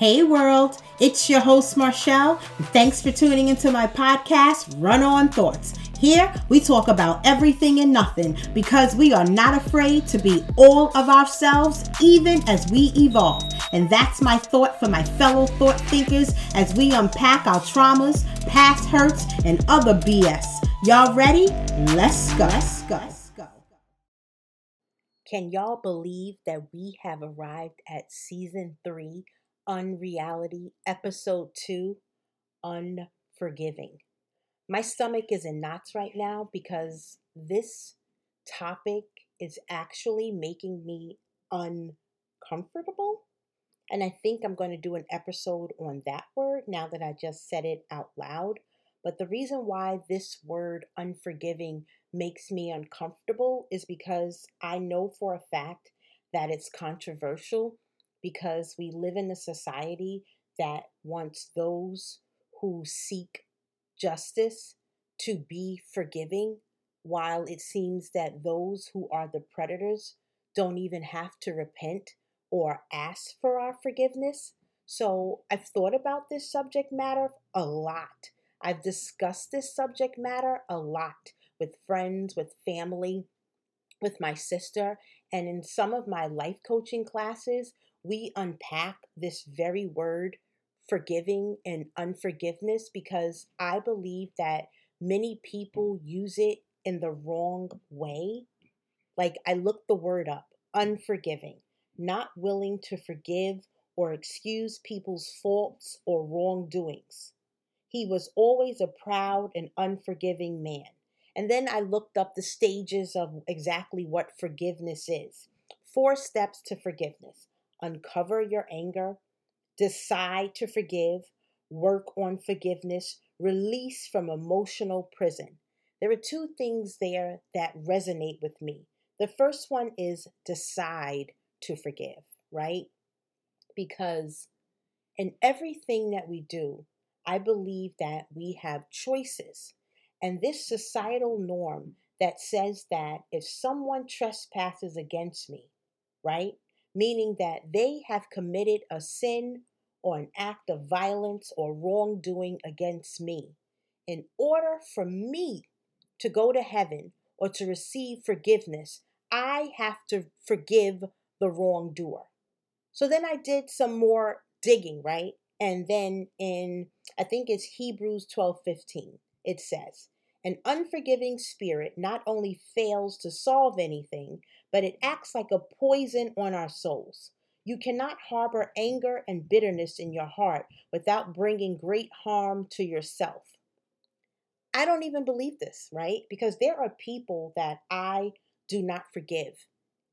Hey world, it's your host Marshall. Thanks for tuning into my podcast, Run On Thoughts. Here we talk about everything and nothing because we are not afraid to be all of ourselves even as we evolve. And that's my thought for my fellow thought thinkers as we unpack our traumas, past hurts, and other BS. Y'all ready? Let's go. Let's go. Can y'all believe that we have arrived at season three? Unreality, Episode 2 Unforgiving. My stomach is in knots right now because this topic is actually making me uncomfortable. And I think I'm going to do an episode on that word now that I just said it out loud. But the reason why this word unforgiving makes me uncomfortable is because I know for a fact that it's controversial because we live in a society that wants those who seek justice to be forgiving, while it seems that those who are the predators don't even have to repent or ask for our forgiveness. So I've thought about this subject matter a lot. I've discussed this subject matter a lot with friends, with family, with my sister, and in some of my life coaching classes, we unpack this very word, forgiving and unforgiveness, because I believe that many people use it in the wrong way. Like I looked the word up unforgiving, not willing to forgive or excuse people's faults or wrongdoings. He was always a proud and unforgiving man. And then I looked up the stages of exactly what forgiveness is. Four steps to forgiveness uncover your anger, decide to forgive, work on forgiveness, release from emotional prison. There are two things there that resonate with me. The first one is decide to forgive, right? Because in everything that we do, I believe that we have choices. And this societal norm that says that if someone trespasses against me, right, meaning that they have committed a sin or an act of violence or wrongdoing against me. In order for me to go to heaven or to receive forgiveness, I have to forgive the wrongdoer. So then I did some more digging, right? And then in, I think it's Hebrews 12 15, it says, An unforgiving spirit not only fails to solve anything, but it acts like a poison on our souls. You cannot harbor anger and bitterness in your heart without bringing great harm to yourself. I don't even believe this, right? Because there are people that I do not forgive,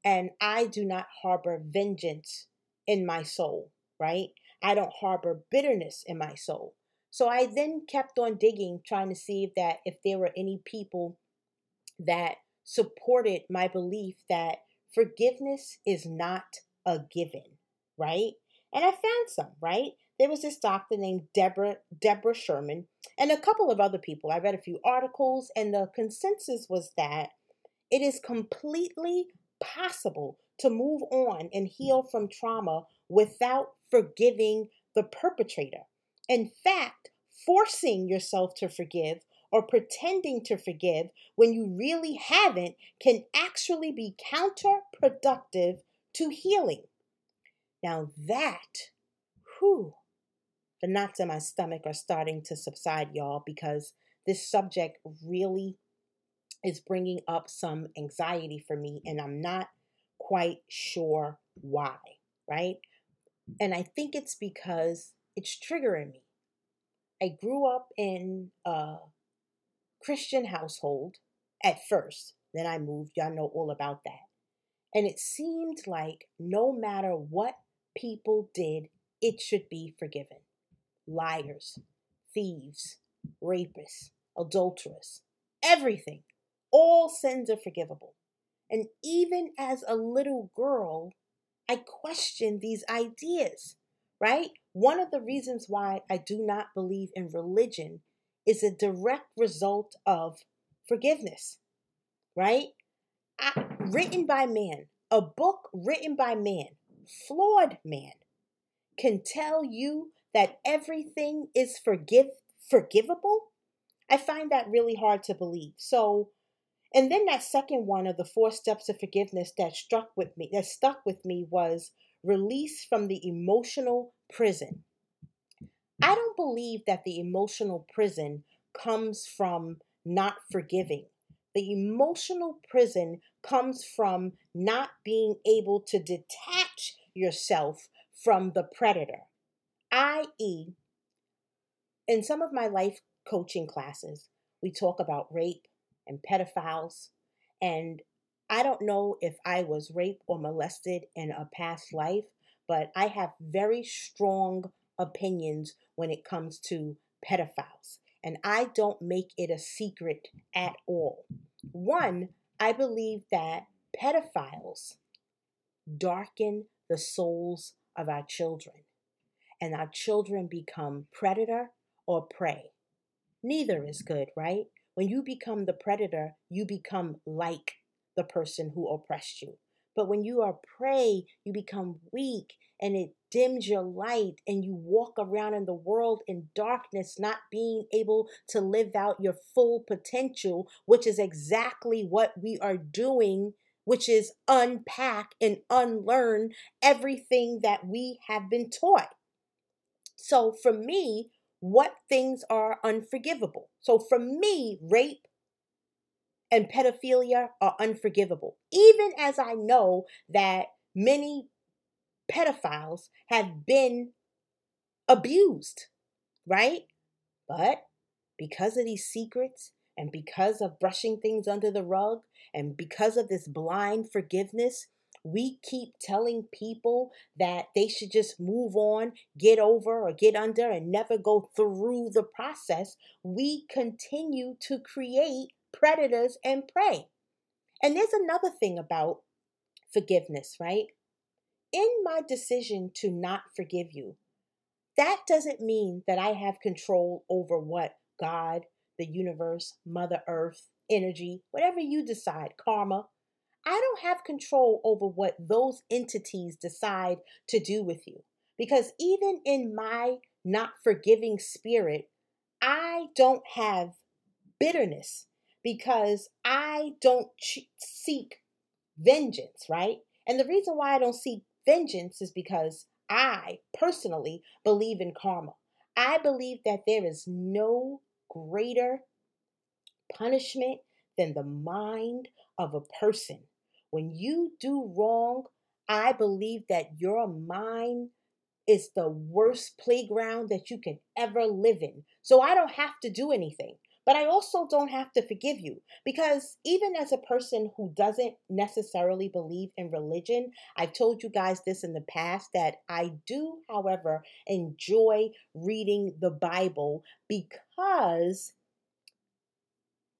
and I do not harbor vengeance in my soul, right? I don't harbor bitterness in my soul. So I then kept on digging, trying to see if that if there were any people that supported my belief that forgiveness is not a given, right? And I found some, right? There was this doctor named Deborah Deborah Sherman and a couple of other people. I read a few articles and the consensus was that it is completely possible to move on and heal from trauma without forgiving the perpetrator. In fact, forcing yourself to forgive or pretending to forgive when you really haven't can actually be counterproductive to healing. Now, that, whew, the knots in my stomach are starting to subside, y'all, because this subject really is bringing up some anxiety for me, and I'm not quite sure why, right? And I think it's because it's triggering me. I grew up in a Christian household at first. Then I moved. Y'all know all about that. And it seemed like no matter what people did, it should be forgiven. Liars, thieves, rapists, adulterers, everything. All sins are forgivable. And even as a little girl, I questioned these ideas, right? One of the reasons why I do not believe in religion is a direct result of forgiveness, right? I, written by man, a book written by man, flawed man. can tell you that everything is forgive forgivable, I find that really hard to believe. So, and then that second one of the four steps of forgiveness that struck with me, that stuck with me was release from the emotional prison. Believe that the emotional prison comes from not forgiving. The emotional prison comes from not being able to detach yourself from the predator, i.e., in some of my life coaching classes, we talk about rape and pedophiles. And I don't know if I was raped or molested in a past life, but I have very strong opinions when it comes to pedophiles. And I don't make it a secret at all. One, I believe that pedophiles darken the souls of our children, and our children become predator or prey. Neither is good, right? When you become the predator, you become like the person who oppressed you. But when you are prey, you become weak and it dims your light and you walk around in the world in darkness, not being able to live out your full potential, which is exactly what we are doing, which is unpack and unlearn everything that we have been taught. So for me, what things are unforgivable? So for me, rape and pedophilia are unforgivable, even as I know that many pedophiles have been abused, right? But because of these secrets and because of brushing things under the rug and because of this blind forgiveness, we keep telling people that they should just move on, get over, or get under, and never go through the process, we continue to create predators and prey. And there's another thing about forgiveness, right? In my decision to not forgive you, that doesn't mean that I have control over what God, the universe, Mother Earth, energy, whatever you decide, karma, I don't have control over what those entities decide to do with you. Because even in my not forgiving spirit, I don't have bitterness because I don't seek vengeance, right? And the reason why I don't seek vengeance is because I personally believe in karma. I believe that there is no greater punishment than the mind of a person. When you do wrong, I believe that your mind is the worst playground that you can ever live in. So I don't have to do anything. But I also don't have to forgive you because even as a person who doesn't necessarily believe in religion, I've told you guys this in the past that I do, however, enjoy reading the Bible because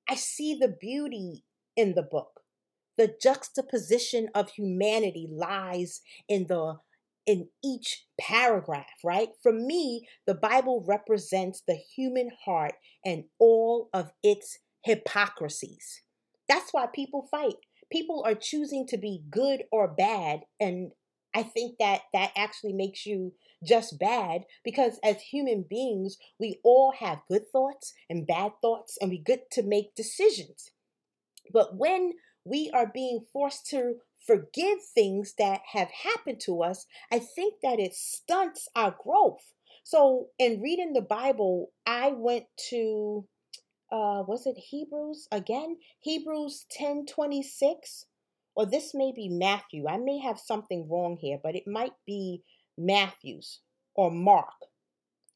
I see the beauty in the book. The juxtaposition of humanity lies in the in each paragraph, right? For me, the Bible represents the human heart and all of its hypocrisies. That's why people fight. People are choosing to be good or bad and I think that that actually makes you just bad because as human beings, we all have good thoughts and bad thoughts and we get to make decisions. But when we are being forced to forgive things that have happened to us, I think that it stunts our growth. So, in reading the Bible, I went to uh was it Hebrews again? Hebrews 10 26. Or this may be Matthew. I may have something wrong here, but it might be Matthew's or Mark.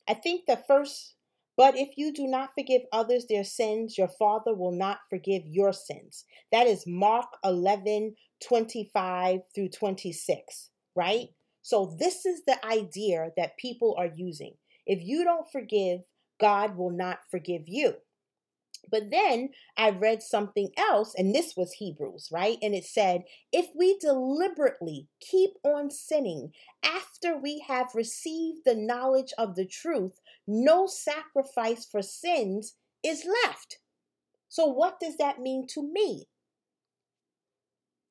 I think the first but if you do not forgive others their sins, your Father will not forgive your sins. That is Mark 11 25 through 26, right? So, this is the idea that people are using. If you don't forgive, God will not forgive you. But then I read something else, and this was Hebrews, right? And it said, If we deliberately keep on sinning after we have received the knowledge of the truth, no sacrifice for sins is left. So, what does that mean to me?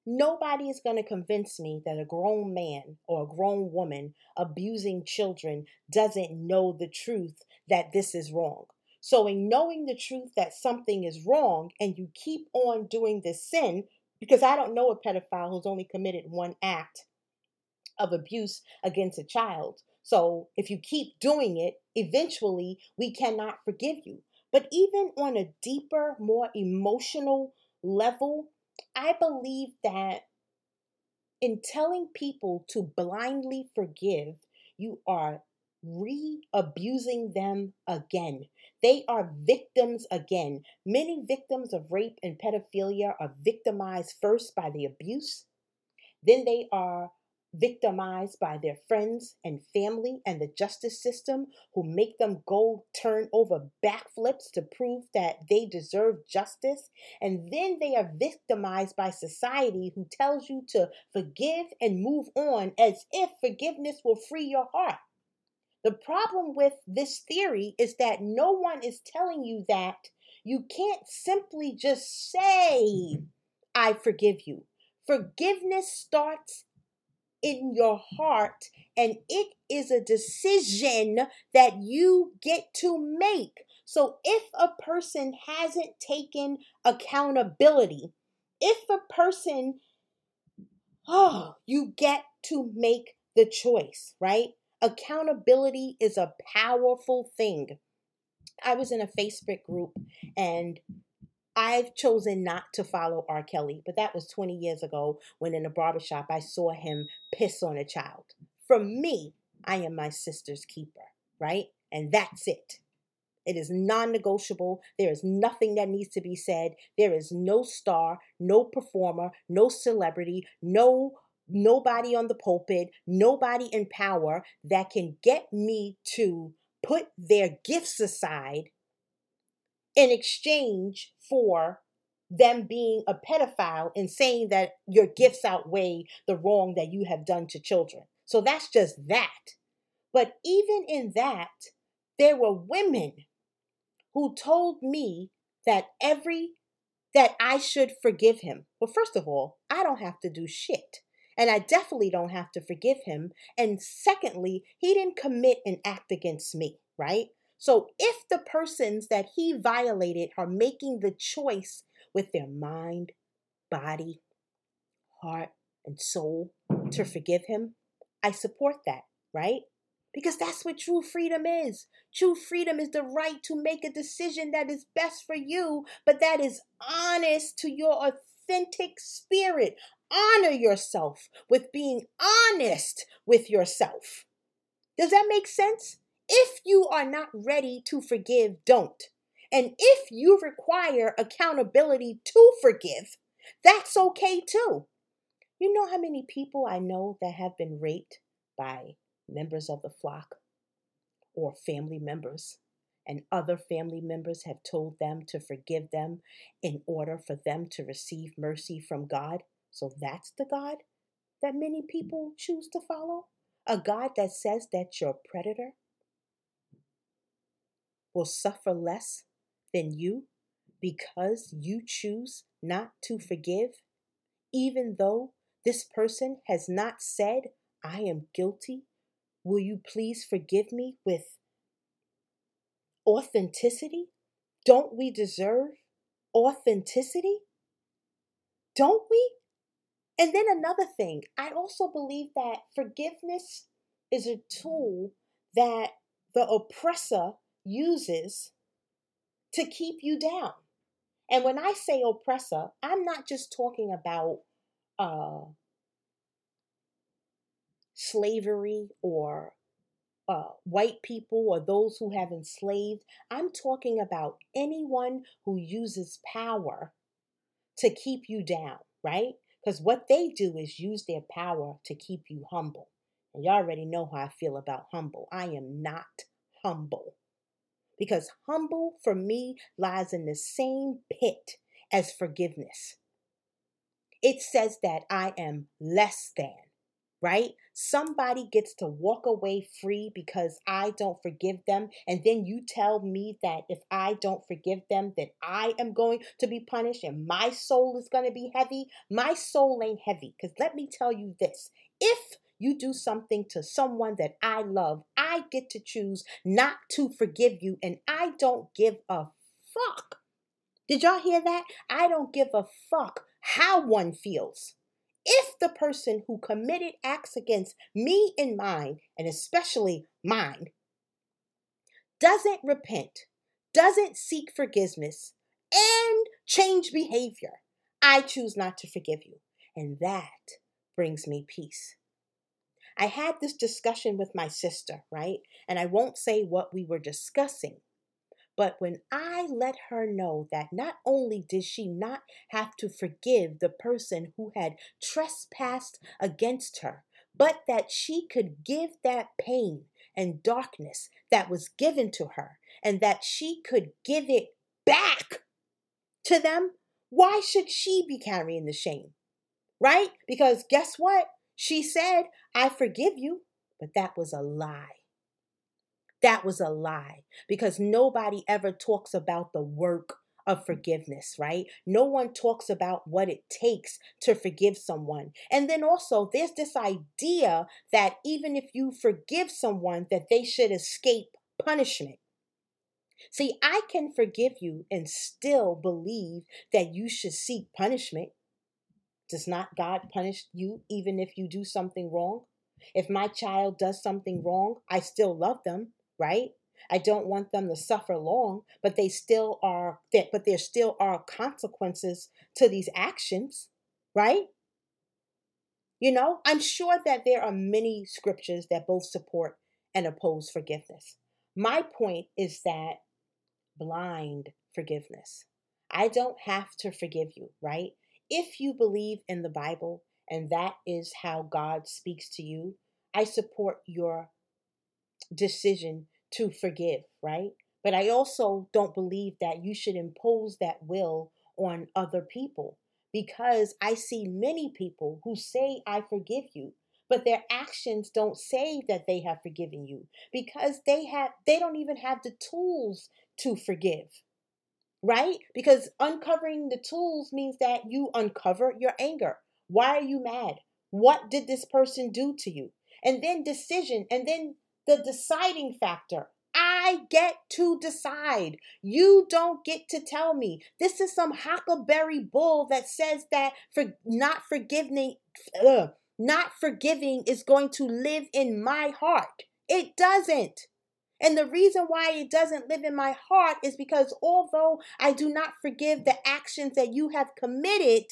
Nobody is going to convince me that a grown man or a grown woman abusing children doesn't know the truth that this is wrong. So, in knowing the truth that something is wrong and you keep on doing this sin, because I don't know a pedophile who's only committed one act of abuse against a child. So, if you keep doing it, eventually we cannot forgive you. But even on a deeper, more emotional level, I believe that in telling people to blindly forgive, you are re abusing them again. They are victims again. Many victims of rape and pedophilia are victimized first by the abuse, then they are victimized by their friends and family and the justice system who make them go turn over backflips to prove that they deserve justice. And then they are victimized by society who tells you to forgive and move on as if forgiveness will free your heart. The problem with this theory is that no one is telling you that you can't simply just say, I forgive you. Forgiveness starts in your heart, and it is a decision that you get to make. So if a person hasn't taken accountability, if a person, oh, you get to make the choice, right? Accountability is a powerful thing. I was in a Facebook group and I've chosen not to follow R. Kelly, but that was 20 years ago when in a barbershop I saw him piss on a child. From me, I am my sister's keeper, right? And that's it. It is non negotiable. There is nothing that needs to be said. There is no star, no performer, no celebrity, no nobody on the pulpit, nobody in power that can get me to put their gifts aside in exchange for them being a pedophile and saying that your gifts outweigh the wrong that you have done to children. So that's just that. But even in that, there were women who told me that every that I should forgive him. Well, first of all, I don't have to do shit. And I definitely don't have to forgive him. And secondly, he didn't commit an act against me, right? So if the persons that he violated are making the choice with their mind, body, heart, and soul to forgive him, I support that, right? Because that's what true freedom is. True freedom is the right to make a decision that is best for you, but that is honest to your authentic spirit. Honor yourself with being honest with yourself. Does that make sense? If you are not ready to forgive, don't. And if you require accountability to forgive, that's okay too. You know how many people I know that have been raped by members of the flock or family members, and other family members have told them to forgive them in order for them to receive mercy from God? So that's the God that many people choose to follow? A God that says that you're predator, will suffer less than you because you choose not to forgive, even though this person has not said, I am guilty? Will you please forgive me with authenticity? Don't we deserve authenticity? Don't we? And then another thing, I also believe that forgiveness is a tool that the oppressor uses to keep you down. And when I say oppressor, I'm not just talking about uh, slavery or uh, white people or those who have enslaved. I'm talking about anyone who uses power to keep you down, right? Because what they do is use their power to keep you humble. And you already know how I feel about humble. I am not humble because humble for me lies in the same pit as forgiveness. It says that I am less than. right? Somebody gets to walk away free because I don't forgive them. And then you tell me that if I don't forgive them, that I am going to be punished and my soul is going to be heavy. My soul ain't heavy. Because let me tell you this if you do something to someone that I love, I get to choose not to forgive you, and I don't give a fuck. Did y'all hear that? I don't give a fuck how one feels. If the person who committed acts against me and mine, and especially mine, doesn't repent, doesn't seek forgiveness, and change behavior, I choose not to forgive you. And that brings me peace. I had this discussion with my sister, right? And I won't say what we were discussing, but when I let her know that not only did she not have to forgive the person who had trespassed against her, but that she could give that pain and darkness that was given to her and that she could give it back to them, why should she be carrying the shame? Right? Because guess what? She said, I forgive you, but that was a lie. That was a lie because nobody ever talks about the work of forgiveness, right? No one talks about what it takes to forgive someone. And then also there's this idea that even if you forgive someone that they should escape punishment. See, I can forgive you and still believe that you should seek punishment. Does not God punish you even if you do something wrong? If my child does something wrong, I still love them right? I don't want them to suffer long, but they still are but there still are consequences to these actions, right? You know, I'm sure that there are many scriptures that both support and oppose forgiveness. My point is that blind forgiveness. I don't have to forgive you, right? If you believe in the Bible and that is how God speaks to you, I support your decision to forgive, right? But I also don't believe that you should impose that will on other people because I see many people who say, I forgive you, but their actions don't say that they have forgiven you because they have they don't even have the tools to forgive right because uncovering the tools means that you uncover your anger why are you mad what did this person do to you and then decision and then the deciding factor. I get to decide. You don't get to tell me. This is some huckleberry bull that says that for not forgiving, ugh, not forgiving is going to live in my heart. It doesn't. And the reason why it doesn't live in my heart is because although I do not forgive the actions that you have committed,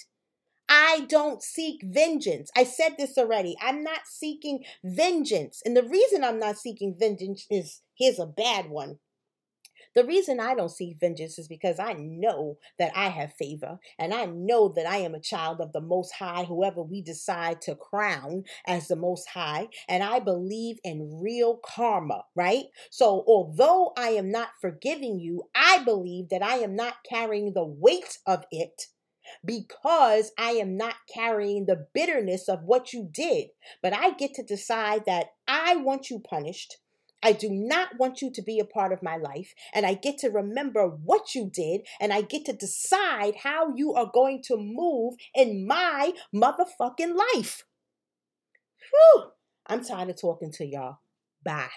I don't seek vengeance. I said this already. I'm not seeking vengeance. And the reason I'm not seeking vengeance is here's a bad one. The reason I don't seek vengeance is because I know that I have favor and I know that I am a child of the Most High, whoever we decide to crown as the Most High. And I believe in real karma, right? So, although I am not forgiving you, I believe that I am not carrying the weight of it because I am not carrying the bitterness of what you did. But I get to decide that I want you punished. I do not want you to be a part of my life. And I get to remember what you did. And I get to decide how you are going to move in my motherfucking life. Whew. I'm tired of talking to y'all. Bye.